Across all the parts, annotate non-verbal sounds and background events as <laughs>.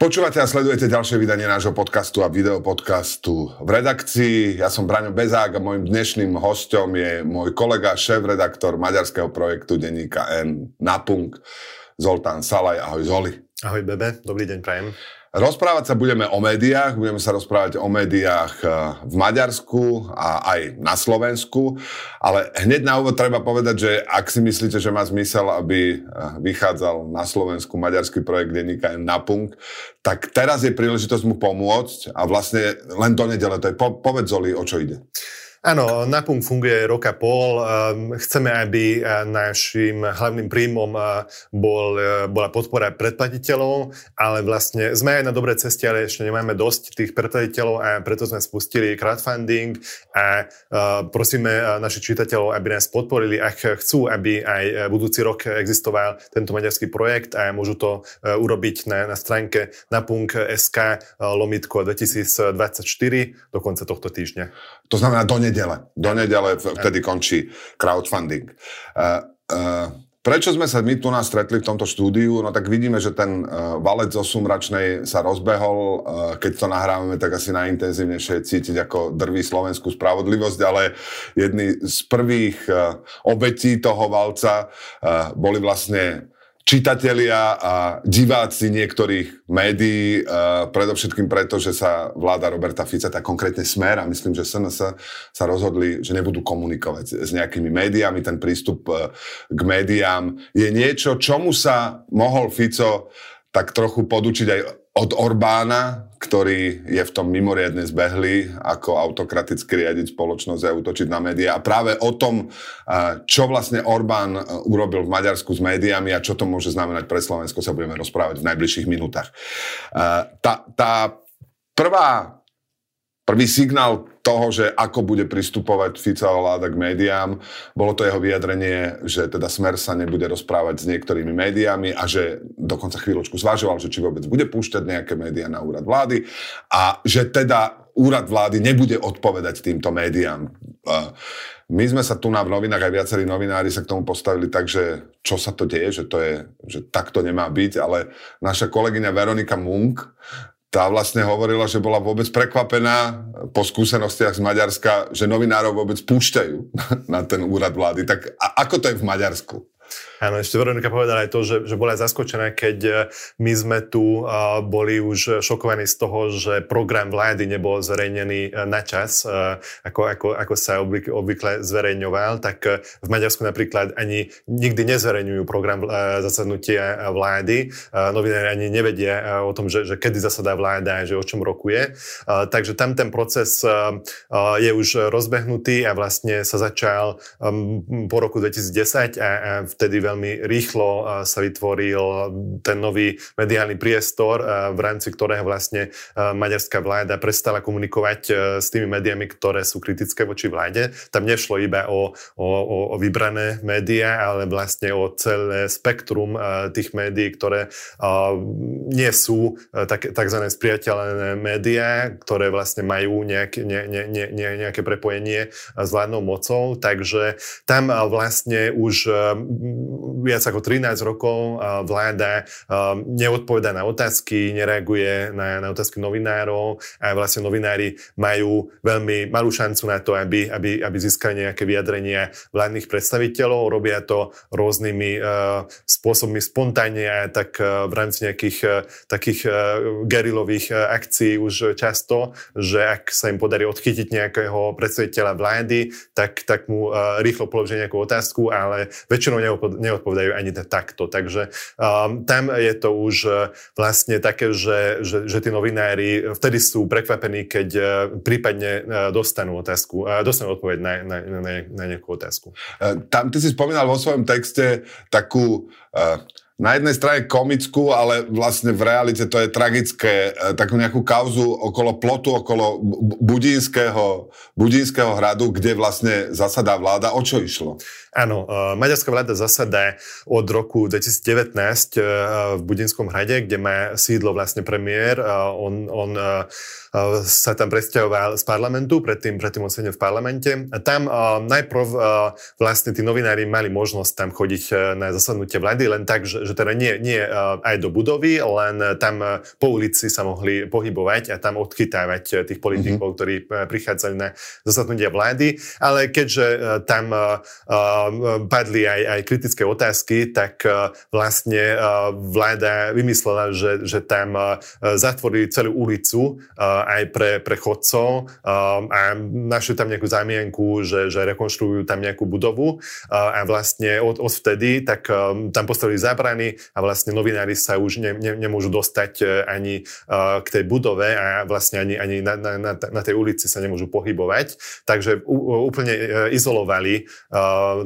Počúvate a sledujete ďalšie vydanie nášho podcastu a videopodcastu v redakcii. Ja som Braňo Bezák a môjim dnešným hostom je môj kolega, šéf-redaktor maďarského projektu denníka N Napunk, Zoltán Salaj. Ahoj Zoli. Ahoj Bebe, dobrý deň prajem. Rozprávať sa budeme o médiách, budeme sa rozprávať o médiách eh, v Maďarsku a aj na Slovensku, ale hneď na úvod treba povedať, že ak si myslíte, že má zmysel, aby eh, vychádzal na Slovensku maďarský projekt denníka Napunk, tak teraz je príležitosť mu pomôcť a vlastne len do nedele, to je po, povedz Zoli, o čo ide. Áno, Napunk funguje roka pol. Ehm, chceme, aby eh, našim hlavným príjmom eh, bol, eh, bola podpora predplatiteľov, ale vlastne sme aj na dobrej ceste, ale ešte nemáme dosť tých predplatiteľov a preto sme spustili crowdfunding a prosíme našich čitateľov, aby nás podporili, ak chcú, aby aj budúci rok existoval tento maďarský projekt a môžu to urobiť na, na stránke napunk.sk lomitko 2024 do konca tohto týždňa. To znamená do nedele. Do nedele vtedy končí crowdfunding. Uh, uh, Prečo sme sa my tu nás stretli v tomto štúdiu? No tak vidíme, že ten uh, valec zo Sumračnej sa rozbehol. Uh, keď to nahrávame, tak asi najintenzívnejšie cítiť, ako drví slovenskú spravodlivosť, ale jedni z prvých uh, obetí toho valca uh, boli vlastne čitatelia a diváci niektorých médií, uh, predovšetkým preto, že sa vláda Roberta Fica, tak konkrétne Smer a myslím, že SNS sa rozhodli, že nebudú komunikovať s nejakými médiami. Ten prístup uh, k médiám je niečo, čomu sa mohol Fico tak trochu podučiť aj od Orbána, ktorý je v tom mimoriadne zbehlý, ako autokraticky riadiť spoločnosť a útočiť na médiá. A práve o tom, čo vlastne Orbán urobil v Maďarsku s médiami a čo to môže znamenať pre Slovensko, sa budeme rozprávať v najbližších minútach. Tá, tá prvá Prvý signál toho, že ako bude pristupovať Ficová vláda k médiám, bolo to jeho vyjadrenie, že teda Smer sa nebude rozprávať s niektorými médiami a že dokonca chvíľočku zvažoval, že či vôbec bude púšťať nejaké médiá na úrad vlády a že teda úrad vlády nebude odpovedať týmto médiám. My sme sa tu na v novinách, aj viacerí novinári sa k tomu postavili tak, že čo sa to deje, že to je, že takto nemá byť, ale naša kolegyňa Veronika Munk tá vlastne hovorila, že bola vôbec prekvapená po skúsenostiach z Maďarska, že novinárov vôbec púšťajú <laughs> na ten úrad vlády. Tak a ako to je v Maďarsku? Áno, ešte Veronika povedala aj to, že, že bola zaskočená, keď e, my sme tu uh, boli už šokovaní z toho, že program vlády nebol zverejnený uh, na čas, ako, ako, ako sa obvykle, zverejňoval, tak v Maďarsku napríklad ani nikdy nezverejňujú program uh, zasadnutia vlády. Uh, novinári ani nevedia o tom, že, že kedy zasadá vláda že o čom rokuje. Uh, takže tam ten proces je už rozbehnutý a vlastne sa začal po roku 2010 a, a vtedy veľmi rýchlo sa vytvoril ten nový mediálny priestor, v rámci ktorého vlastne maďarská vláda prestala komunikovať s tými médiami, ktoré sú kritické voči vláde. Tam nešlo iba o, o, o vybrané médiá, ale vlastne o celé spektrum tých médií, ktoré nie sú tak, tzv. spriateľené médiá, ktoré vlastne majú nejak, ne, ne, ne, nejaké prepojenie s vládnou mocou. Takže tam vlastne už viac ako 13 rokov vláda neodpoveda na otázky, nereaguje na, na otázky novinárov a vlastne novinári majú veľmi malú šancu na to, aby, aby, aby získali nejaké vyjadrenia vládnych predstaviteľov. Robia to rôznymi uh, spôsobmi spontánne tak uh, v rámci nejakých uh, takých gerilových akcií už často, že ak sa im podarí odchytiť nejakého predstaviteľa vlády, tak, tak mu rýchlo položia nejakú otázku, ale väčšinou neodpovedajú ani takto. Takže um, tam je to už uh, vlastne také, že, že, že tí novinári vtedy sú prekvapení, keď uh, prípadne uh, dostanú otázku, dostanú odpoveď na, na, na, na nejakú otázku. Tam ty si spomínal vo svojom texte takú uh, na jednej strane komickú, ale vlastne v realite to je tragické, e, takú nejakú kauzu okolo plotu, okolo Budínskeho, Budínskeho hradu, kde vlastne zasadá vláda. O čo išlo? Áno, uh, maďarská vláda zasadá od roku 2019 uh, v Budinskom hrade, kde má sídlo vlastne premiér. Uh, on on sa tam presťahoval z parlamentu, predtým, predtým on sedel v parlamente. A tam najprv vlastne tí novinári mali možnosť tam chodiť na zasadnutie vlády, len tak, že, že teda nie, nie aj do budovy, len tam po ulici sa mohli pohybovať a tam odchytávať tých politikov, mm-hmm. ktorí prichádzali na zasadnutia vlády. Ale keďže tam padli aj, aj kritické otázky, tak e, vlastne e, vláda vymyslela, že, že tam e, zatvorí celú ulicu aj pre, pre chodcov a našli tam nejakú zámienku, že, že rekonštruujú tam nejakú budovu a vlastne od, od vtedy tak tam postavili zábrany a vlastne novinári sa už ne, ne, nemôžu dostať ani k tej budove a vlastne ani, ani na, na, na tej ulici sa nemôžu pohybovať. Takže úplne izolovali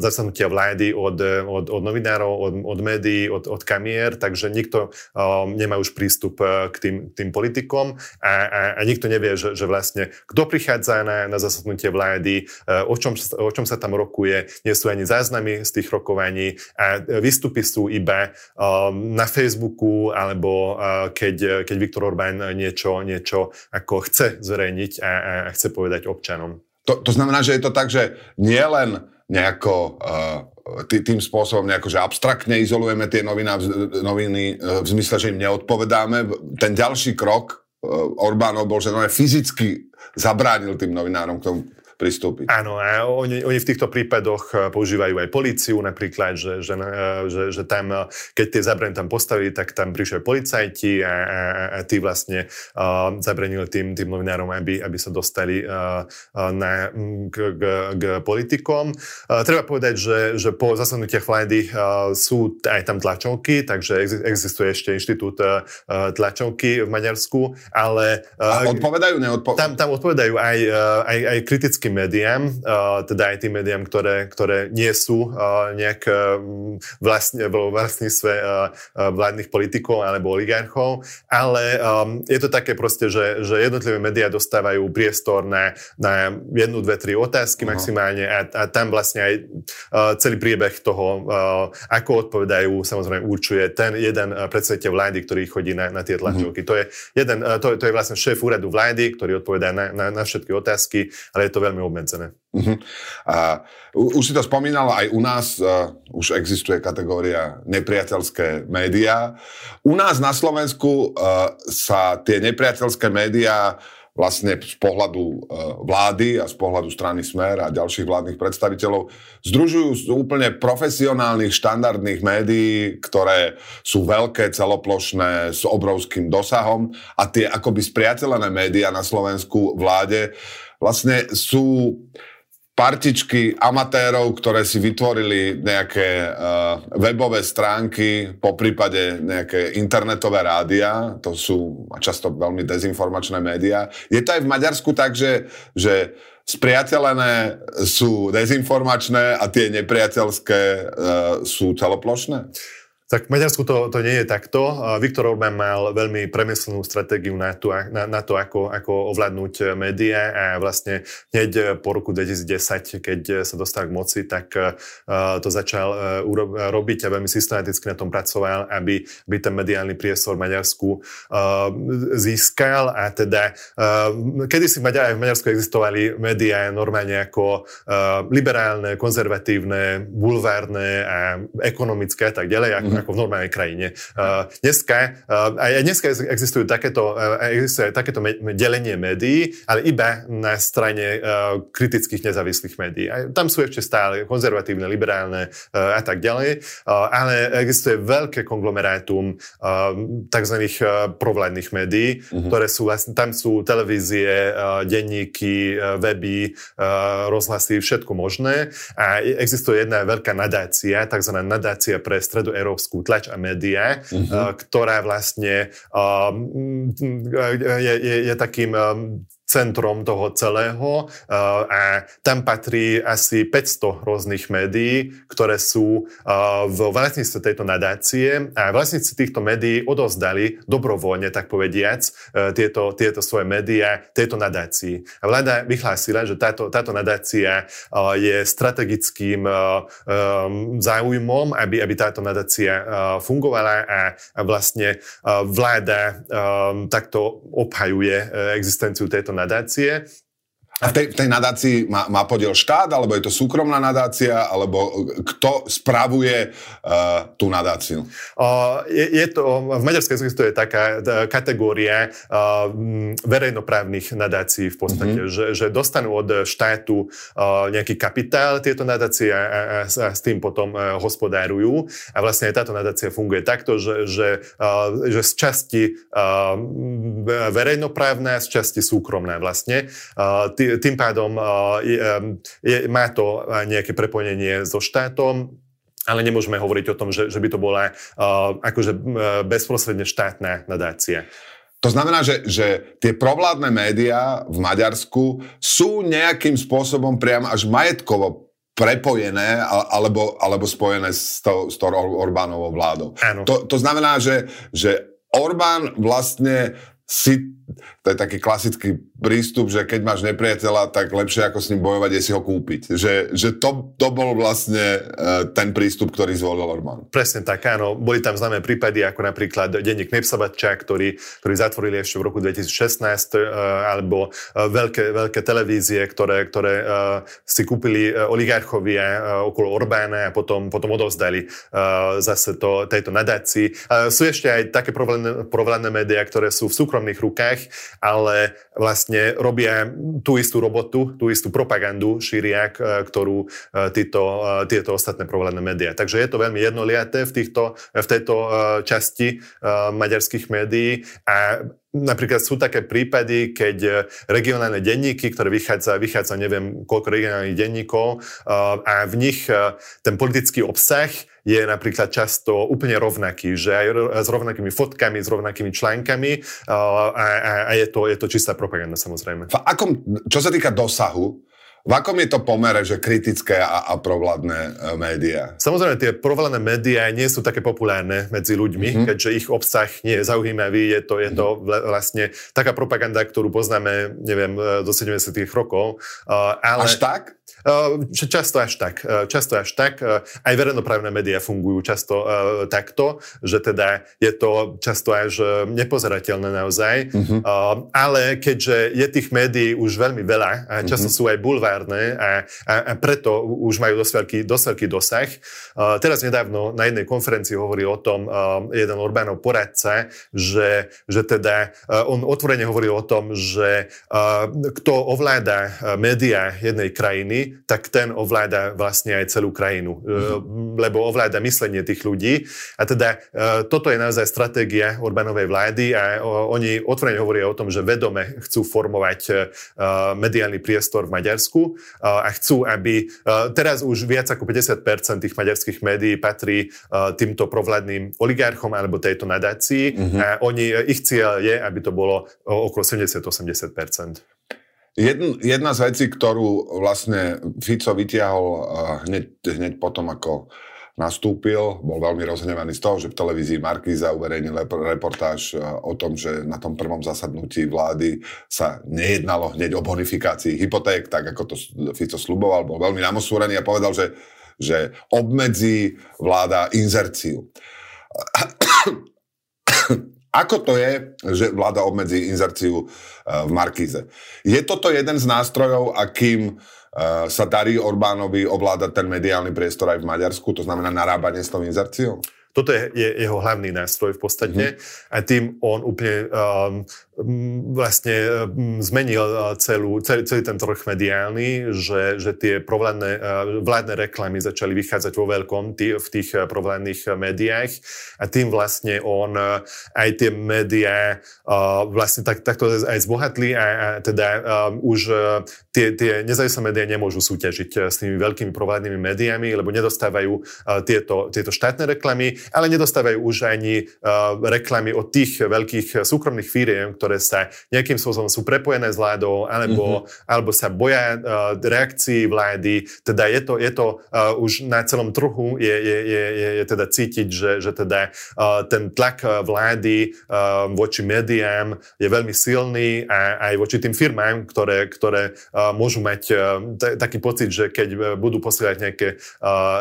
zasadnutia vlády od, od, od novinárov, od, od médií, od, od kamier, takže nikto um, nemá už prístup uh, k tým, tým politikom a, a, a nikto nevie, že, že vlastne kto prichádza na, na zasadnutie vlády, uh, o čom, o čom sa tam rokuje, nie sú ani záznamy z tých rokovaní a výstupy sú iba um, na Facebooku alebo uh, keď, keď Viktor Orbán niečo, niečo ako chce zverejniť a, a chce povedať občanom. To, to znamená, že je to tak, že nie len nejako uh, tým spôsobom nejako, že abstraktne izolujeme tie noviny, noviny uh, v zmysle, že im neodpovedáme. Ten ďalší krok uh, Orbánov bol, že no, fyzicky zabránil tým novinárom k tomu pristúpiť. Áno, a oni, oni v týchto prípadoch eh, používajú aj policiu napríklad, že, že, eh, že, že tam, eh, keď tie zabrany tam postavili, tak tam prišli policajti a, a, a tí vlastne uh, zabranili tým, tým novinárom, aby, aby sa dostali uh, na, k, k, k politikom. Uh, treba povedať, že, že po zasadnutiach vlády uh, sú aj tam tlačovky, takže existuje ešte inštitút uh, tlačovky v Maďarsku, ale... Uh, a odpovedajú, neodpovedajú? Tam, tam odpovedajú aj, aj, aj kritické klasickým médiám, teda aj tým médiám, ktoré, ktoré nie sú nejak vlastne, vo vlastníctve vládnych politikov alebo oligarchov, ale je to také proste, že, že jednotlivé médiá dostávajú priestor na, na jednu, dve, tri otázky uh-huh. maximálne a, a tam vlastne aj celý priebeh toho, ako odpovedajú, samozrejme určuje ten jeden predstaviteľ vlády, ktorý chodí na, na tie tlačovky. Uh-huh. To, je jeden, to, to je vlastne šéf úradu vlády, ktorý odpovedá na, na, na všetky otázky, ale je to veľmi veľmi obmedzené. Uh-huh. A už si to spomínal, aj u nás uh, už existuje kategória nepriateľské médiá. U nás na Slovensku uh, sa tie nepriateľské médiá vlastne z pohľadu uh, vlády a z pohľadu strany Smer a ďalších vládnych predstaviteľov združujú z úplne profesionálnych, štandardných médií, ktoré sú veľké, celoplošné, s obrovským dosahom a tie akoby spriateľené médiá na Slovensku vláde vlastne sú partičky amatérov, ktoré si vytvorili nejaké uh, webové stránky, po prípade nejaké internetové rádia, to sú často veľmi dezinformačné médiá. Je to aj v Maďarsku tak, že, že spriateľené sú dezinformačné a tie nepriateľské uh, sú celoplošné? Tak v Maďarsku to, to nie je takto. Viktor Orbán mal veľmi premyslenú stratégiu na to, na, na to ako, ako ovládnuť médiá a vlastne hneď po roku 2010, keď sa dostal k moci, tak uh, to začal uro- robiť a veľmi systematicky na tom pracoval, aby, aby ten mediálny priestor v Maďarsku uh, získal a teda uh, kedy si v, v Maďarsku existovali médiá normálne ako liberálne, konzervatívne, bulvárne a ekonomické a tak ďalej, mm-hmm. Ako v normálnej krajine. Uh, dneska, uh, aj dneska existujú takéto, uh, existuje takéto me- delenie médií, ale iba na strane uh, kritických nezávislých médií. A tam sú ešte stále konzervatívne, liberálne uh, a tak ďalej, uh, ale existuje veľké konglomerátum uh, tzv. Uh, provládnych médií, mm-hmm. ktoré sú vlastne, tam sú televízie, uh, denníky, uh, weby, uh, rozhlasy, všetko možné. A existuje jedna veľká nadácia, tzv. nadácia pre stredoeurópsku európsku tlač a médiá, uh-huh. ktorá vlastne je, je, je takým centrom toho celého a tam patrí asi 500 rôznych médií, ktoré sú v vlastníctve tejto nadácie a vlastníci týchto médií odozdali dobrovoľne, tak povediac, tieto, tieto svoje médiá tejto nadácii. A vláda vyhlásila, že táto, táto nadácia je strategickým záujmom, aby, aby táto nadácia fungovala a, a vlastne vláda takto obhajuje existenciu tejto nadácie gradácie. A v tej, v tej nadácii má, má podiel štát, alebo je to súkromná nadácia, alebo kto spravuje uh, tú nadáciu? Uh, je, je to, v Maďarsku existuje taká kategória uh, verejnoprávnych nadácií v podstate, mm-hmm. že, že dostanú od štátu uh, nejaký kapitál tieto nadácie a, a, a s tým potom uh, hospodárujú. A vlastne aj táto nadácia funguje takto, že, že, uh, že z časti uh, verejnoprávna, z časti súkromná vlastne. Uh, tým pádom je, je, má to nejaké prepojenie so štátom, ale nemôžeme hovoriť o tom, že, že by to bola uh, akože bezprostredne štátna nadácia. To znamená, že, že tie provládne médiá v Maďarsku sú nejakým spôsobom priam až majetkovo prepojené alebo, alebo spojené s tou, s tou Orbánovou vládou. To, to znamená, že, že Orbán vlastne si, to je taký klasický prístup, že keď máš nepriateľa, tak lepšie ako s ním bojovať je si ho kúpiť. Že, že to, to bol vlastne uh, ten prístup, ktorý zvolil Orbán. Presne tak, áno. Boli tam známe prípady, ako napríklad denník Nepsabatča, ktorý, ktorý zatvorili ešte v roku 2016, uh, e, alebo uh, veľké, veľké televízie, ktoré, ktoré si kúpili oligarchovia okolo Orbána a potom, potom odovzdali zase to, tejto nadácii. Sú ešte aj také provládne médiá, ktoré sú v súkromných rukách, ale vlastne robia tú istú robotu, tú istú propagandu šíria, ktorú e, títo, e, tieto ostatné provládne médiá. Takže je to veľmi jednoliaté v, týchto, v tejto e, časti maďarských médií a Napríklad sú také prípady, keď regionálne denníky, ktoré vychádza, vychádza neviem koľko regionálnych denníkov a v nich ten politický obsah je napríklad často úplne rovnaký, že aj s rovnakými fotkami, s rovnakými článkami a, a, a je, to, je to čistá propaganda samozrejme. V akom, čo sa týka dosahu, v akom je to pomere, že kritické a, a provládne e, médiá? Samozrejme, tie provládne médiá nie sú také populárne medzi ľuďmi, mm-hmm. keďže ich obsah nie je zaujímavý. Je to, je to mhm. vlastne taká propaganda, ktorú poznáme, neviem, e, do 70 rokov. Ale... Až tak? Často až tak. Často až tak. Aj verejnoprávne médiá fungujú často takto, že teda je to často až nepozerateľné naozaj. Uh-huh. Ale keďže je tých médií už veľmi veľa a často uh-huh. sú aj bulvárne a, a, a preto už majú dosť veľký, dosť veľký dosah. Teraz nedávno na jednej konferencii hovoril o tom jeden Orbánov poradca, že, že teda on otvorene hovoril o tom, že kto ovláda médiá jednej krajiny, tak ten ovláda vlastne aj celú krajinu, mm-hmm. lebo ovláda myslenie tých ľudí. A teda e, toto je naozaj stratégia Orbánovej vlády a oni otvorene hovoria o tom, že vedome chcú formovať e, mediálny priestor v Maďarsku a chcú, aby teraz už viac ako 50% tých maďarských médií patrí týmto provládnym oligarchom alebo tejto nadácii mm-hmm. a oni, ich cieľ je, aby to bolo okolo 70-80%. Jedn, jedna z vecí, ktorú vlastne Fico vytiahol hneď, hneď potom, ako nastúpil, bol veľmi rozhnevaný z toho, že v televízii Markíza uverejnil reportáž o tom, že na tom prvom zasadnutí vlády sa nejednalo hneď o bonifikácii hypoték, tak ako to Fico sluboval, bol veľmi namosúrený a povedal, že, že obmedzí vláda inzerciu. <coughs> Ako to je, že vláda obmedzí inzerciu e, v Markíze? Je toto jeden z nástrojov, akým e, sa darí Orbánovi ovládať ten mediálny priestor aj v Maďarsku, to znamená narábanie s tou inzerciou? Toto je, je jeho hlavný nástroj v podstate. Mm-hmm. a tým on úplne um, vlastne zmenil celú, celý, celý ten trh mediálny, že, že tie provládne, vládne reklamy začali vychádzať vo veľkom tý, v tých provládnych médiách. A tým vlastne on aj tie médiá vlastne tak, takto aj zbohatli a, a teda um, už tie, tie nezávislé médiá nemôžu súťažiť s tými veľkými provládnymi médiami, lebo nedostávajú tieto, tieto štátne reklamy ale nedostávajú už ani reklamy od tých veľkých súkromných firiem, ktoré sa nejakým spôsobom sú prepojené s vládou, alebo, mm-hmm. alebo sa boja reakcií vlády. Teda je to, je to už na celom trhu je, je, je, je, je teda cítiť, že, že teda ten tlak vlády voči médiám je veľmi silný a aj voči tým firmám, ktoré, ktoré môžu mať t- taký pocit, že keď budú posielať nejaké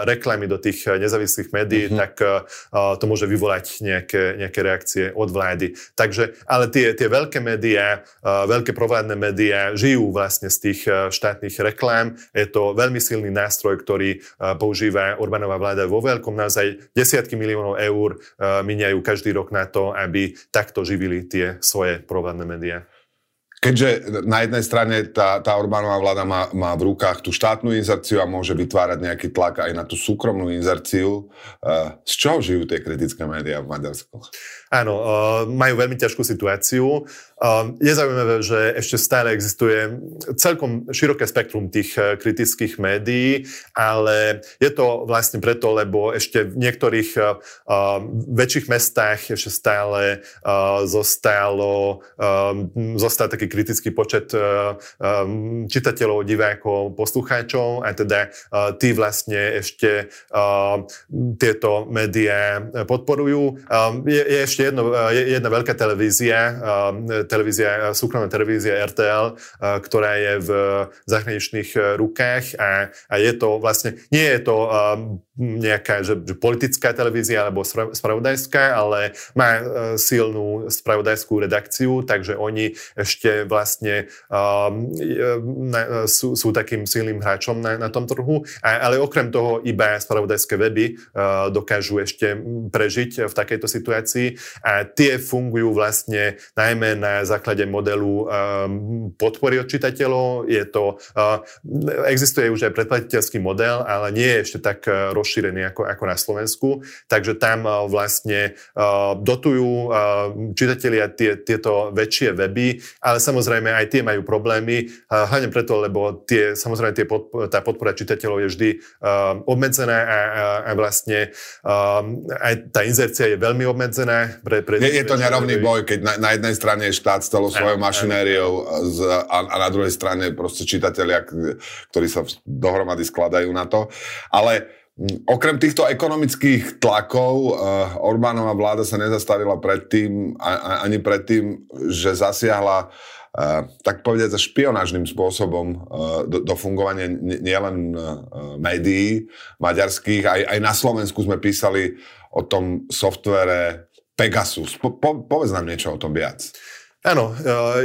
reklamy do tých nezávislých médií, mm-hmm. tak to môže vyvolať nejaké, nejaké reakcie od vlády. Takže, ale tie, tie veľké médiá, veľké provládne médiá žijú vlastne z tých štátnych reklám. Je to veľmi silný nástroj, ktorý používa Orbánová vláda vo veľkom. Naozaj desiatky miliónov eur miniajú každý rok na to, aby takto živili tie svoje provládne médiá. Keďže na jednej strane tá, tá Orbánová vláda má, má v rukách tú štátnu inzerciu a môže vytvárať nejaký tlak aj na tú súkromnú inzerciu, uh, z čoho žijú tie kritické médiá v Maďarsku? Áno, uh, majú veľmi ťažkú situáciu. Uh, je zaujímavé, že ešte stále existuje celkom široké spektrum tých kritických médií, ale je to vlastne preto, lebo ešte v niektorých väčších mestách ešte stále zostalo, zostal taký kritický počet uh, um, čitateľov, divákov, poslucháčov a teda uh, tí vlastne ešte tieto médiá podporujú. Je, ešte jedno, eh, jedna veľká televízia, eh, televízia, eh, súkromná televízia RTL, ktorá je v zahraničných rukách a, a je to vlastne, nie je to nejaká že, že politická televízia alebo spravodajská, ale má silnú spravodajskú redakciu, takže oni ešte vlastne um, na, sú, sú takým silným hráčom na, na tom trhu, a, ale okrem toho iba spravodajské weby uh, dokážu ešte prežiť v takejto situácii a tie fungujú vlastne najmä na základe modelu um, podpory od čitateľov. Je to, uh, existuje už aj predplatiteľský model, ale nie je ešte tak uh, rozšírený ako, ako na Slovensku, takže tam uh, vlastne uh, dotujú uh, čitatelia tie, tieto väčšie weby, ale samozrejme aj tie majú problémy, hlavne preto, lebo tie, samozrejme tie podp- tá podpora čitateľov je vždy obmedzená a, a, a vlastne aj tá inzercia je veľmi obmedzená pre, pre, je, je to nerovný boj, keď na, na jednej strane je štát s celou svojou mašinériou a, a na druhej strane proste čitatelia, ktorí sa dohromady skladajú na to. Ale Okrem týchto ekonomických tlakov uh, Orbánova vláda sa nezastavila predtým, ani predtým, že zasiahla Uh, tak povedať, špionážnym spôsobom uh, do, do fungovania nielen médií maďarských, aj, aj na Slovensku sme písali o tom softvere Pegasus. Po, po, povedz nám niečo o tom viac. Áno,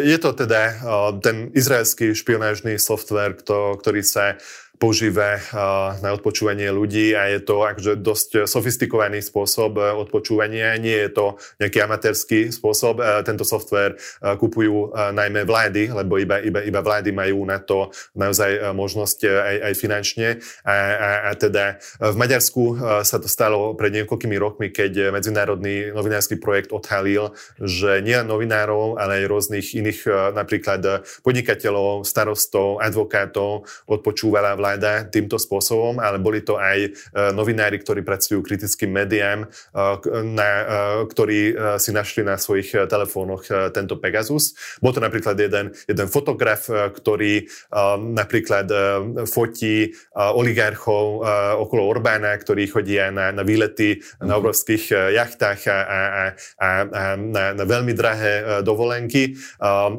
je to teda ten izraelský špionážny software, ktorý sa používa na odpočúvanie ľudí a je to akože dosť sofistikovaný spôsob e, odpočúvania. Nie je to nejaký amatérsky spôsob. E, tento software e, kupujú najmä vlády, lebo iba, iba, iba vlády majú na to naozaj možnosť aj, aj finančne. A, a, a teda v Maďarsku sa to stalo pred niekoľkými rokmi, keď medzinárodný novinársky projekt odhalil, že nie novinárov, ale aj rôznych iných napríklad podnikateľov, starostov, advokátov odpočúvala vláda vláda týmto spôsobom, ale boli to aj e, novinári, ktorí pracujú kritickým médiám, e, na, e, ktorí si našli na svojich telefónoch tento Pegasus. Bol to napríklad jeden, jeden fotograf, ktorý napríklad fotí oligarchov okolo Orbána, ktorí chodia na, na výlety na mhm. obrovských jachtách a, a, a, a na, na veľmi drahé dovolenky.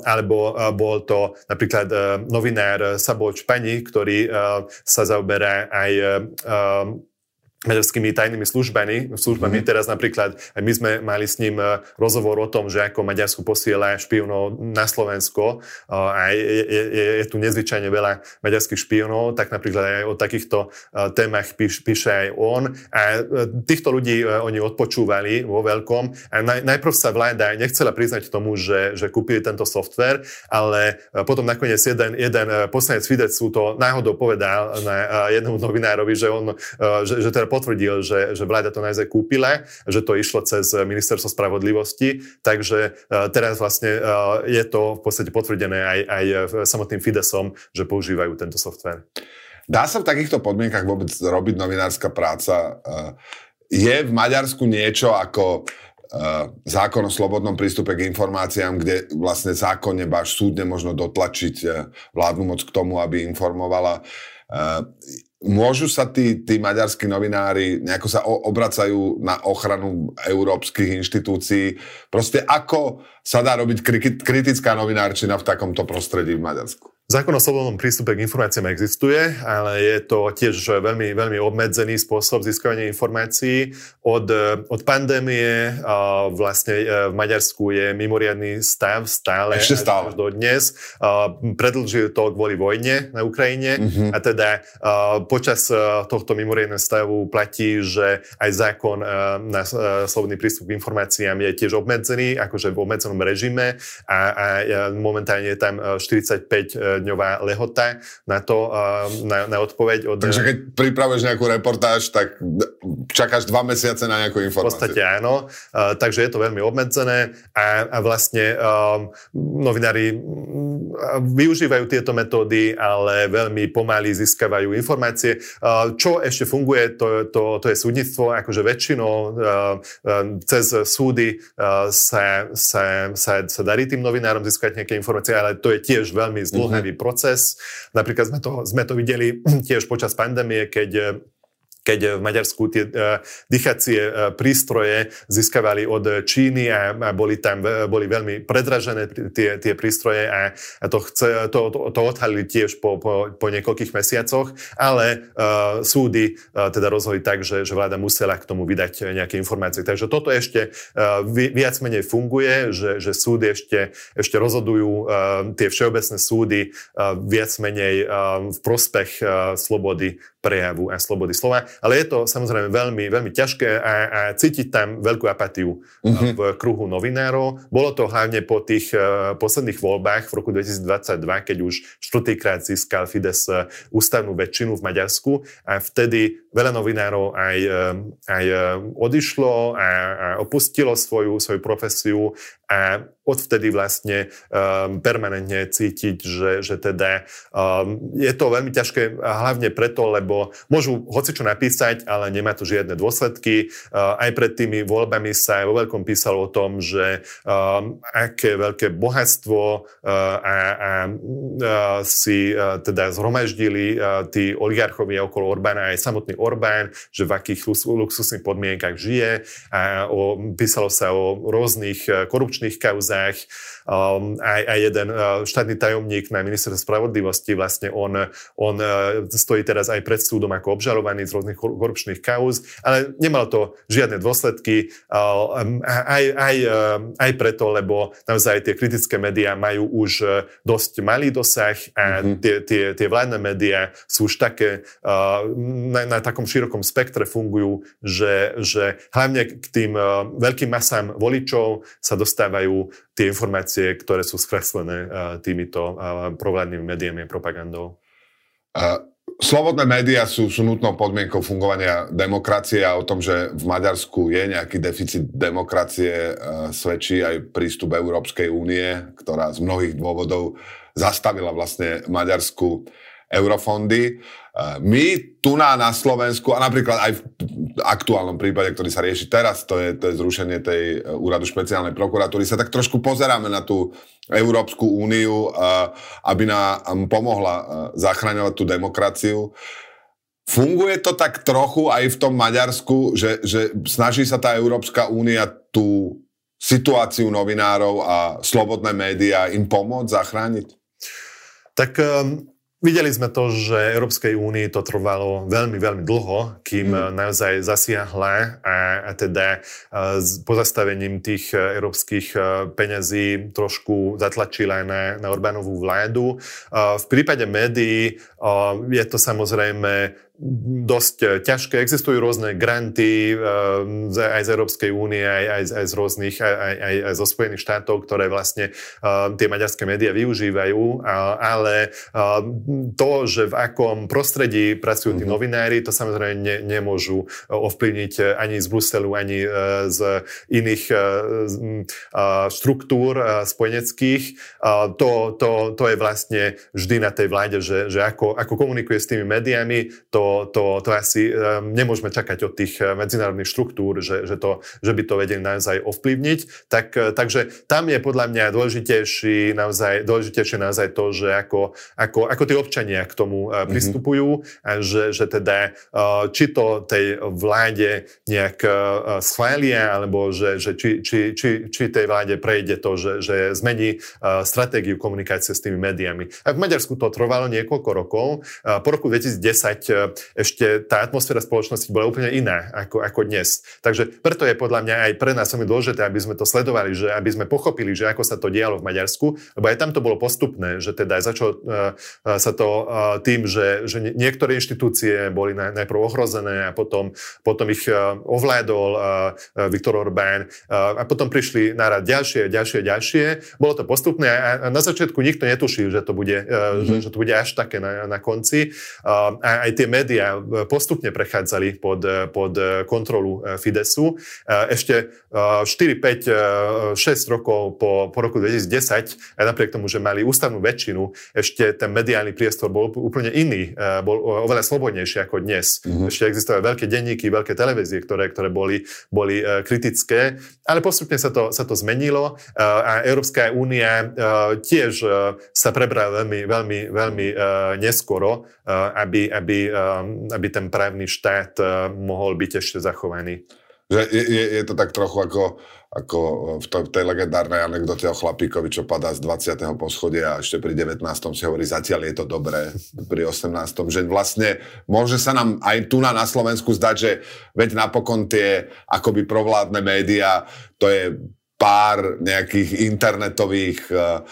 Alebo bol to napríklad novinár Saboč Pani, ktorý sa zaoberá aj maďarskými tajnými službami. službami. Mm. Teraz napríklad my sme mali s ním e, rozhovor o tom, že ako Maďarsku posiela špionov na Slovensko a je, je, je, je tu nezvyčajne veľa maďarských špionov, tak napríklad aj o takýchto e, témach píš, píše aj on. A týchto ľudí oni odpočúvali vo veľkom. A naj, najprv sa vláda nechcela priznať tomu, že, že kúpili tento software, ale potom nakoniec jeden, jeden poslanec Fidecu to náhodou povedal na jednému novinárovi, že on, že, že teda potvrdil, že, že vláda to naozaj kúpila, že to išlo cez ministerstvo spravodlivosti, takže e, teraz vlastne e, je to v podstate potvrdené aj, aj samotným Fidesom, že používajú tento software. Dá sa v takýchto podmienkach vôbec robiť novinárska práca? E, je v Maďarsku niečo ako zákon o slobodnom prístupe k informáciám, kde vlastne zákonne až súdne možno dotlačiť vládnu moc k tomu, aby informovala. Môžu sa tí, tí maďarskí novinári nejako sa o, obracajú na ochranu európskych inštitúcií. Proste ako sa dá robiť kritická novinárčina v takomto prostredí v Maďarsku? Zákon o slobodnom prístupe k informáciám existuje, ale je to tiež veľmi, veľmi obmedzený spôsob získavania informácií. Od, od pandémie vlastne e, v Maďarsku je mimoriadný stav stále. Ešte stále. Do dnes. Predlžil to kvôli vojne na Ukrajine mm-hmm. a teda počas tohto mimoriadného stavu platí, že aj zákon na slobodný prístup k informáciám je tiež obmedzený, akože v obmedzenom režime a, a momentálne je tam 45 dňová lehota na to, na, na odpoveď. Od, Takže keď pripravuješ nejakú reportáž, tak čakáš dva mesiace na nejakú informáciu. V podstate áno, takže je to veľmi obmedzené a, a vlastne um, novinári využívajú tieto metódy, ale veľmi pomaly získavajú informácie. Čo ešte funguje, to, to, to je súdnictvo, akože väčšinou cez súdy sa, sa, sa, sa darí tým novinárom získať nejaké informácie, ale to je tiež veľmi zdlhavý proces. Napríklad sme to, sme to videli <clears throat> tiež počas pandémie, keď keď v Maďarsku tie uh, dýchacie uh, prístroje získavali od Číny a, boli tam boli veľmi predražené tie, tie prístroje a to, chce, to, to, to odhalili tiež po, po, po niekoľkých mesiacoch, ale uh, súdy uh, teda rozhodli tak, že, že vláda musela k tomu vydať nejaké informácie. Takže toto ešte uh, viac menej funguje, že, že súdy ešte, ešte rozhodujú uh, tie všeobecné súdy uh, viac menej uh, v prospech uh, slobody prejavu a slobody slova. Ale je to samozrejme veľmi, veľmi ťažké a, a cítiť tam veľkú apatiu uh-huh. v kruhu novinárov. Bolo to hlavne po tých uh, posledných voľbách v roku 2022, keď už štvrtýkrát získal Fides uh, ústavnú väčšinu v Maďarsku a vtedy veľa novinárov aj, aj odišlo a, a opustilo svoju, svoju profesiu a odvtedy vlastne um, permanentne cítiť, že, že teda um, je to veľmi ťažké hlavne preto, lebo môžu hocičo napísať, ale nemá to žiadne dôsledky. Uh, aj pred tými voľbami sa aj vo veľkom písalo o tom, že um, aké veľké bohatstvo uh, a, a si uh, teda zhromaždili uh, tí oligarchovia okolo Orbána, aj samotný Orbán, že v akých luxusných podmienkach žije a o, písalo sa o rôznych korupčných kauzách. Um, aj, aj jeden štátny tajomník na ministerstve spravodlivosti, vlastne on, on stojí teraz aj pred súdom ako obžalovaný z rôznych korupčných kauz, ale nemal to žiadne dôsledky, aj, aj, aj preto, lebo naozaj tie kritické médiá majú už uh, dosť malý dosah a mm-hmm. tie, tie, tie vládne médiá sú už také uh, na, na takom širokom spektre fungujú, že, že hlavne k tým uh, veľkým masám voličov sa dostáva dostávajú tie informácie, ktoré sú skreslené týmito provládnymi médiami a propagandou. Slobodné médiá sú, sú nutnou podmienkou fungovania demokracie a o tom, že v Maďarsku je nejaký deficit demokracie, svedčí aj prístup Európskej únie, ktorá z mnohých dôvodov zastavila vlastne Maďarsku eurofondy. My tu na, na Slovensku, a napríklad aj v aktuálnom prípade, ktorý sa rieši teraz, to je, to je zrušenie tej e, úradu špeciálnej prokuratúry, sa tak trošku pozeráme na tú Európsku úniu, aby nám pomohla e, zachraňovať tú demokraciu. Funguje to tak trochu aj v tom Maďarsku, že, že snaží sa tá Európska únia tú situáciu novinárov a slobodné médiá im pomôcť zachrániť? Tak um, Videli sme to, že Európskej únii to trvalo veľmi, veľmi dlho, kým mm. naozaj zasiahla a, a teda a s pozastavením tých e, európskych peňazí trošku zatlačila na, na Orbánovú vládu. V prípade médií je to samozrejme dosť eh, ťažké. Existujú rôzne granty uh, aj z Európskej únie, aj, aj, aj z rôznych, aj, aj, aj zo Spojených štátov, ktoré vlastne uh, tie maďarské médiá využívajú, ale to, že v akom prostredí pracujú tí mm-hmm. novinári, to samozrejme ne, nemôžu ovplyvniť ani z Bruselu, ani z iných uh, štruktúr spojeneckých. To, to, to je vlastne vždy na tej vláde, že, že ako, ako komunikuje s tými médiami, to to, to, to asi um, nemôžeme čakať od tých medzinárodných štruktúr, že, že, to, že by to vedeli naozaj ovplyvniť. Tak, takže tam je podľa mňa dôležitejší naozaj, dôležitejšie naozaj to, že ako, ako, ako tí občania k tomu mm-hmm. pristupujú a že, že teda či to tej vláde nejak schvália, alebo že, že či, či, či, či tej vláde prejde to, že, že zmení stratégiu komunikácie s tými médiami. A v Maďarsku to trvalo niekoľko rokov. Po roku 2010 ešte tá atmosféra spoločnosti bola úplne iná ako, ako dnes. Takže preto je podľa mňa aj pre nás veľmi dôležité, aby sme to sledovali, že aby sme pochopili, že ako sa to dialo v Maďarsku, lebo aj tam to bolo postupné, že teda začalo sa to tým, že, že niektoré inštitúcie boli najprv ohrozené a potom, potom ich ovládol Viktor Orbán a potom prišli nárad ďalšie, ďalšie, ďalšie. Bolo to postupné a na začiatku nikto netušil, že to bude, mm-hmm. že, že to bude až také na, na konci. A aj tie médiá postupne prechádzali pod, pod kontrolu Fidesu. Ešte 4, 5, 6 rokov po, po roku 2010, aj napriek tomu, že mali ústavnú väčšinu, ešte ten mediálny priestor bol úplne iný, bol oveľa slobodnejší ako dnes. Mm-hmm. Ešte existovali veľké denníky, veľké televízie, ktoré, ktoré boli, boli kritické, ale postupne sa to, sa to zmenilo a Európska únia tiež sa prebrala veľmi, veľmi, veľmi neskoro, aby, aby, aby ten právny štát mohol byť ešte zachovaný. Že je, je, je to tak trochu ako, ako v tej legendárnej anekdote o chlapíkovi, čo padá z 20. poschodia a ešte pri 19. si hovorí, zatiaľ je to dobré, pri 18. že vlastne môže sa nám aj tu na, na Slovensku zdať, že veď napokon tie akoby provládne médiá, to je pár nejakých internetových, uh,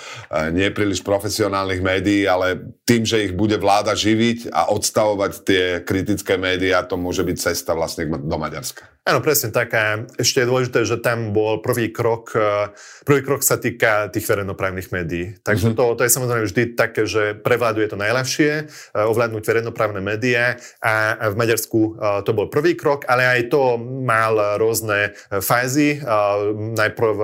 nepríliš profesionálnych médií, ale tým, že ich bude vláda živiť a odstavovať tie kritické médiá, to môže byť cesta vlastne do Maďarska. Áno, presne tak. A ešte je dôležité, že tam bol prvý krok, e, prvý krok sa týka tých verejnoprávnych médií. Takže mm-hmm. to, to je samozrejme vždy také, že prevláduje to najľahšie, e, ovládnuť verejnoprávne médiá a v Maďarsku e, to bol prvý krok, ale aj to mal rôzne fázy. Najprv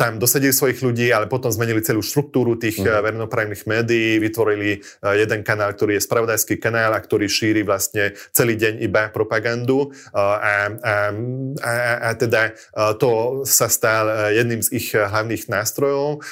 tam dosadili svojich ľudí, ale potom zmenili celú štruktúru tých mm-hmm. verejnoprávnych médií, vytvorili jeden kanál, ktorý je spravodajský kanál a ktorý šíri vlastne celý deň iba propagandu a a, a, a teda to sa stal e, jedným z ich hlavných nástrojov,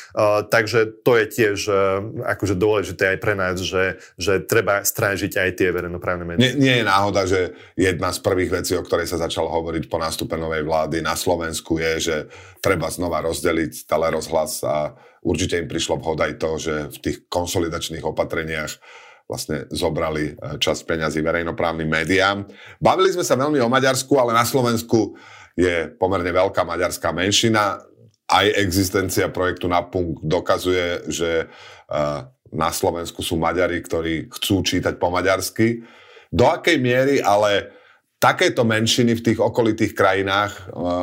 takže to je tiež e, akože dôležité aj pre nás, že, že treba strážiť aj tie verejnoprávne médiá. Nie, nie je náhoda, že jedna z prvých vecí, o ktorej sa začalo hovoriť po nástupe novej vlády na Slovensku je, že treba znova rozdeliť rozhlas a určite im prišlo vhod aj to, že v tých konsolidačných opatreniach vlastne zobrali e, časť peňazí verejnoprávnym médiám. Bavili sme sa veľmi o Maďarsku, ale na Slovensku je pomerne veľká maďarská menšina. Aj existencia projektu Napunk dokazuje, že e, na Slovensku sú Maďari, ktorí chcú čítať po maďarsky. Do akej miery ale takéto menšiny v tých okolitých krajinách e,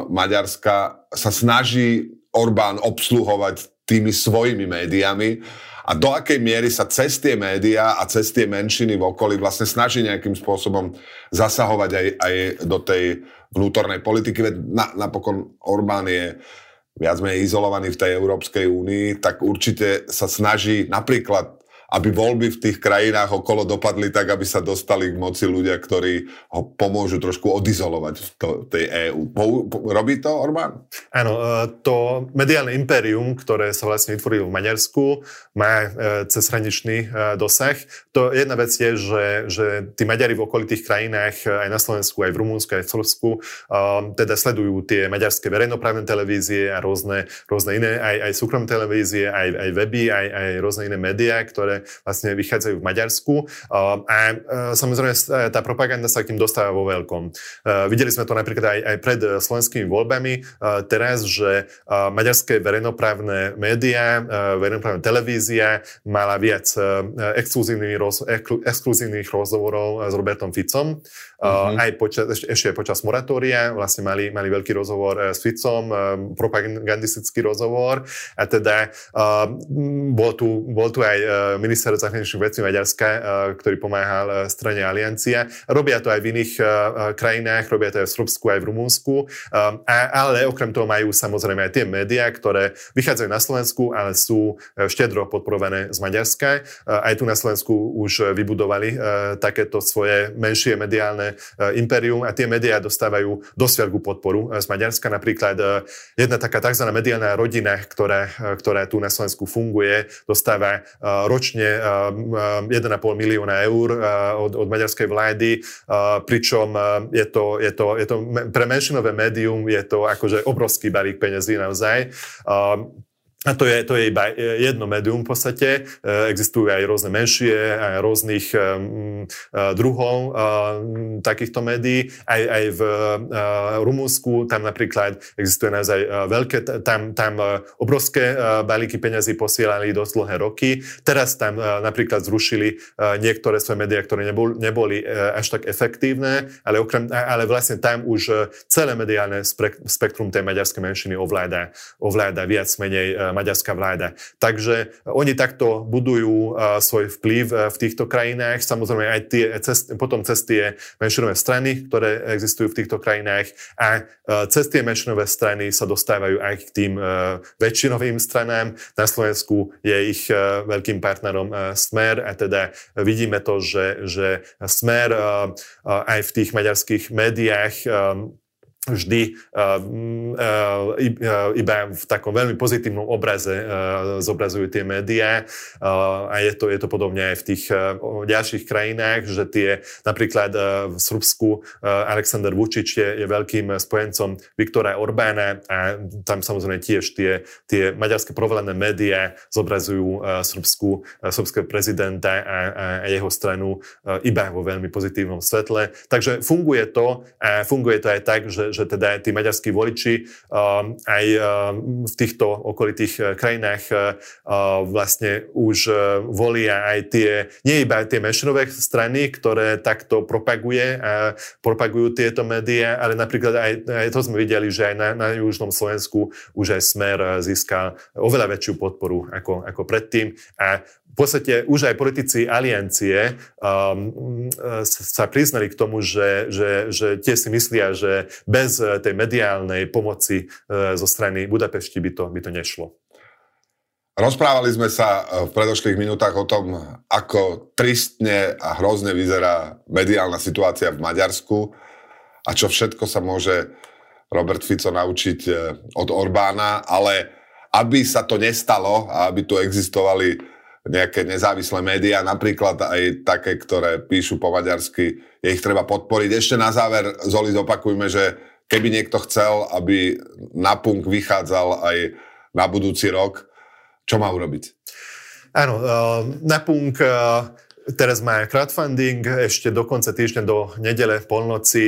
Maďarska sa snaží Orbán obsluhovať tými svojimi médiami a do akej miery sa cez tie médiá a cez tie menšiny v okolí vlastne snaží nejakým spôsobom zasahovať aj, aj do tej vnútornej politiky. Veď na, napokon Orbán je viac menej izolovaný v tej Európskej únii, tak určite sa snaží napríklad aby voľby v tých krajinách okolo dopadli tak, aby sa dostali k moci ľudia, ktorí ho pomôžu trošku odizolovať v tej EÚ. Robí to Orbán? Áno, e, to mediálne impérium, ktoré sa vlastne vytvorilo v Maďarsku, má e, cezhraničný e, dosah. To jedna vec je, že, že tí Maďari v okolitých krajinách, aj na Slovensku, aj v Rumunsku, aj v Slovsku, teda sledujú tie maďarské verejnoprávne televízie a rôzne, rôzne iné, aj, aj súkromné televízie, aj, aj weby, aj, aj rôzne iné médiá, ktoré vlastne vychádzajú v Maďarsku. A samozrejme tá propaganda sa k tým dostáva vo veľkom. Videli sme to napríklad aj, aj pred slovenskými voľbami teraz, že maďarské verejnoprávne médiá, verejnoprávna televízia mala viac exkluzívnych, roz, exkluzívnych rozhovorov s Robertom Ficom. Uh-huh. Aj počas, ešte, ešte počas moratória vlastne mali, mali veľký rozhovor s Ficom, propagandistický rozhovor a teda bol, tu, bol tu aj uh, minister zahraničných vecí Maďarska, ktorý pomáhal strane Aliancia. Robia to aj v iných krajinách, robia to aj v Srbsku, aj v Rumunsku, ale okrem toho majú samozrejme aj tie médiá, ktoré vychádzajú na Slovensku, ale sú štedro podporované z Maďarska. Aj tu na Slovensku už vybudovali takéto svoje menšie mediálne imperium a tie médiá dostávajú dosť veľkú podporu z Maďarska. Napríklad jedna taká tzv. mediálna rodina, ktorá, ktorá tu na Slovensku funguje, dostáva ročne 1,5 milióna eur od, od maďarskej vlády, pričom je to, je to, je to pre menšinové médium je to akože obrovský balík peniazí naozaj. A to je, to je iba jedno médium v podstate. E, existujú aj rôzne menšie, aj rôznych um, druhov takýchto médií. Aj, aj v Rumúnsku tam napríklad existuje naozaj veľké, tam, tam obrovské balíky peňazí posielali dosť dlhé roky. Teraz tam napríklad zrušili niektoré svoje médiá, ktoré nebol, neboli až tak efektívne, ale, okrem, ale vlastne tam už celé mediálne spektrum tej maďarskej menšiny ovláda, ovláda viac menej maďarská vláda. Takže oni takto budujú svoj vplyv v týchto krajinách. Samozrejme aj tie, cest, potom cez tie menšinové strany, ktoré existujú v týchto krajinách a cez tie menšinové strany sa dostávajú aj k tým väčšinovým stranám. Na Slovensku je ich veľkým partnerom Smer a teda vidíme to, že, že Smer aj v tých maďarských médiách vždy uh, uh, iba v takom veľmi pozitívnom obraze zobrazujú tie médiá a je to, je to podobne aj v tých ďalších krajinách, že tie napríklad v Srbsku Alexander Vučić je, je veľkým spojencom Viktora Orbána a tam samozrejme tiež tie, tie maďarské provolané médiá zobrazujú Srbsku, srbského prezidenta a, a, jeho stranu iba vo veľmi pozitívnom svetle. Takže funguje to a funguje to aj tak, že, že teda tí maďarskí voliči um, aj um, v týchto okolitých uh, krajinách uh, uh, vlastne už volia aj tie, nie iba tie menšinové strany, ktoré takto propaguje a propagujú tieto médiá, ale napríklad aj, aj to sme videli, že aj na, na južnom Slovensku už aj Smer získal oveľa väčšiu podporu ako, ako predtým. A v podstate už aj politici aliancie um, sa priznali k tomu, že, že, že tie si myslia, že bez tej mediálnej pomoci uh, zo strany Budapešti by to, by to nešlo. Rozprávali sme sa eh, v predošlých minútach o tom, ako tristne a hrozne vyzerá mediálna situácia v Maďarsku a čo všetko sa môže Robert Fico naučiť od Orbána, ale aby sa to nestalo a aby tu existovali nejaké nezávislé médiá, napríklad aj také, ktoré píšu po maďarsky, je ich treba podporiť. Ešte na záver, Zoli, zopakujme, že keby niekto chcel, aby na punk vychádzal aj na budúci rok, čo má urobiť? Áno, uh, na punk uh, Teraz má crowdfunding, ešte do konca týždňa do nedele v polnoci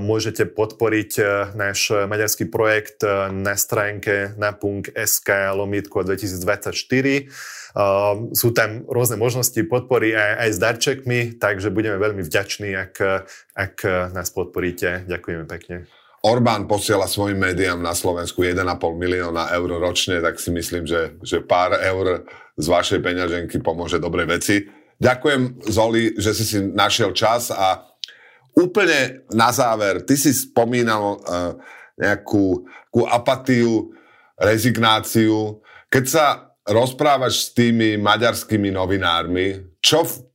môžete podporiť e, náš maďarský projekt e, na stránke napunk.sk lomitko 2024. Sú tam rôzne možnosti podpory aj, aj s darčekmi, takže budeme veľmi vďační, ak, ak nás podporíte. Ďakujeme pekne. Orbán posiela svojim médiám na Slovensku 1,5 milióna eur ročne, tak si myslím, že, že pár eur z vašej peňaženky pomôže dobrej veci. Ďakujem, Zoli, že si si našiel čas a úplne na záver, ty si spomínal uh, nejakú, nejakú apatiu, rezignáciu. Keď sa rozprávaš s tými maďarskými novinármi, čo v,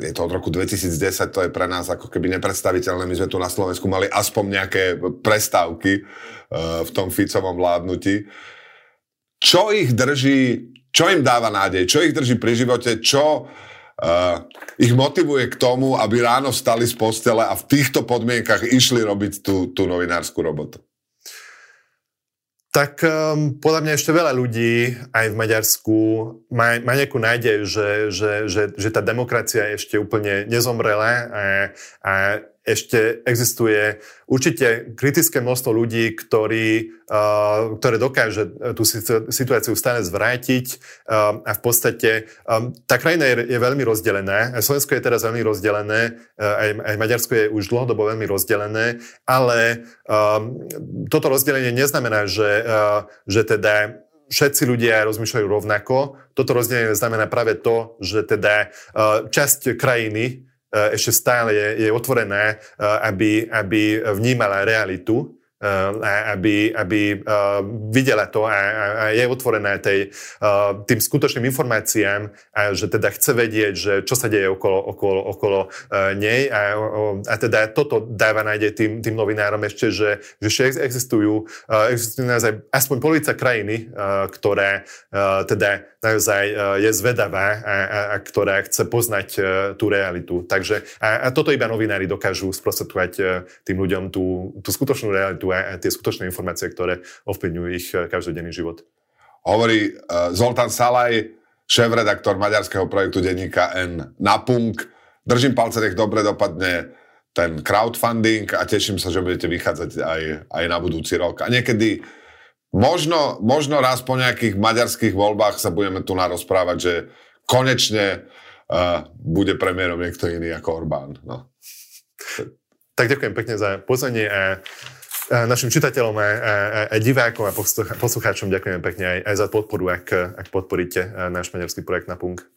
je to od roku 2010, to je pre nás ako keby nepredstaviteľné. My sme tu na Slovensku mali aspoň nejaké prestávky uh, v tom Ficovom vládnutí. Čo ich drží čo im dáva nádej? Čo ich drží pri živote? Čo uh, ich motivuje k tomu, aby ráno stali z postele a v týchto podmienkach išli robiť tú, tú novinárskú robotu? Tak um, podľa mňa ešte veľa ľudí aj v Maďarsku má, má nejakú nádej, že, že, že, že tá demokracia ešte úplne nezomrela a, a ešte existuje určite kritické množstvo ľudí, ktorí, uh, ktoré dokáže tú situáciu stále zvrátiť uh, a v podstate tá krajina je, veľmi rozdelená. Slovensko je teraz veľmi rozdelené, aj, aj Maďarsko je už dlhodobo veľmi rozdelené, ale toto rozdelenie neznamená, že, že teda všetci ľudia rozmýšľajú rovnako. Toto rozdelenie znamená práve to, že teda časť krajiny ešte stále je, je otvorená, aby, aby vnímala realitu aby, aby videla to a, a je otvorené tej, tým skutočným informáciám a že teda chce vedieť, že čo sa deje okolo, okolo, okolo nej. A, a teda toto dáva nájde tým, tým novinárom ešte, že, že ešte existujú, existujú naozaj aspoň polovica krajiny, ktorá teda naozaj je zvedavá a, a, a ktorá chce poznať tú realitu. Takže a, a toto iba novinári dokážu sprostredkovať tým ľuďom tú, tú skutočnú realitu a tie skutočné informácie, ktoré ovplyvňujú ich každodenný život. Hovorí Zoltán Salaj, šéf-redaktor maďarského projektu denníka N na Punk. Držím palce, nech dobre dopadne ten crowdfunding a teším sa, že budete vychádzať aj, aj na budúci rok. A niekedy, možno, možno raz po nejakých maďarských voľbách sa budeme tu narozprávať, že konečne uh, bude premiérom niekto iný ako Orbán. No. Tak ďakujem pekne za pozvanie a našim čitateľom a, a, a divákom a poslucháčom ďakujem pekne aj, aj za podporu, ak, ak podporíte náš maďarský projekt na Punk.